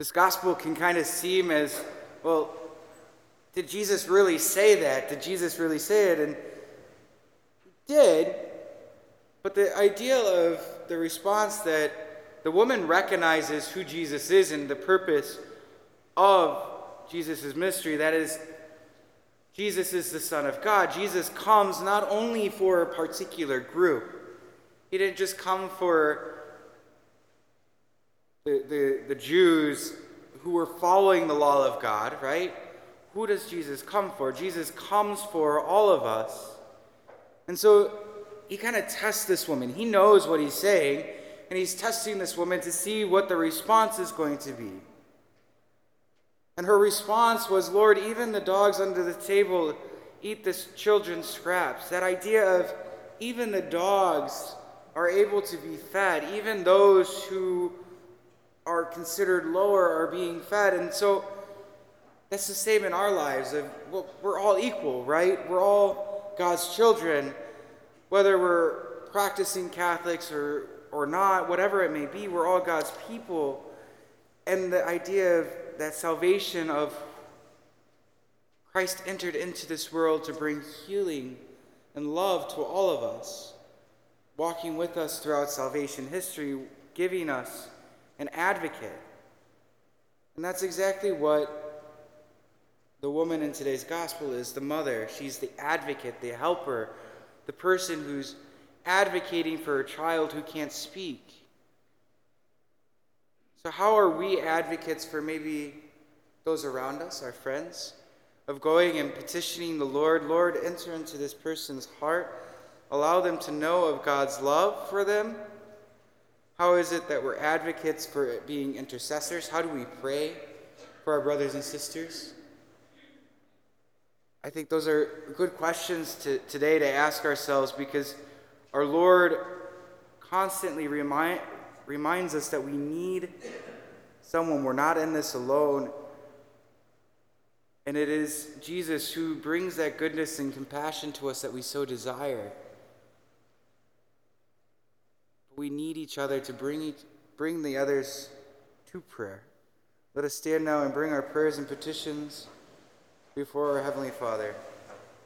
This gospel can kind of seem as well, did Jesus really say that? Did Jesus really say it? And he did, but the idea of the response that the woman recognizes who Jesus is and the purpose of Jesus' mystery that is, Jesus is the Son of God. Jesus comes not only for a particular group, He didn't just come for the, the, the Jews who were following the law of God, right? Who does Jesus come for? Jesus comes for all of us. And so he kind of tests this woman. He knows what he's saying, and he's testing this woman to see what the response is going to be. And her response was, Lord, even the dogs under the table eat the children's scraps. That idea of even the dogs are able to be fed, even those who are considered lower are being fed. And so that's the same in our lives we're all equal, right? We're all God's children, whether we're practicing Catholics or, or not, whatever it may be, we're all God's people. And the idea of that salvation of Christ entered into this world to bring healing and love to all of us, walking with us throughout salvation history, giving us an advocate. And that's exactly what the woman in today's gospel is the mother. She's the advocate, the helper, the person who's advocating for a child who can't speak. So, how are we advocates for maybe those around us, our friends, of going and petitioning the Lord? Lord, enter into this person's heart, allow them to know of God's love for them how is it that we're advocates for being intercessors? How do we pray for our brothers and sisters? I think those are good questions to, today to ask ourselves because our Lord constantly remind, reminds us that we need someone. We're not in this alone. And it is Jesus who brings that goodness and compassion to us that we so desire. We need each other to bring, each, bring the others to prayer. Let us stand now and bring our prayers and petitions before our Heavenly Father.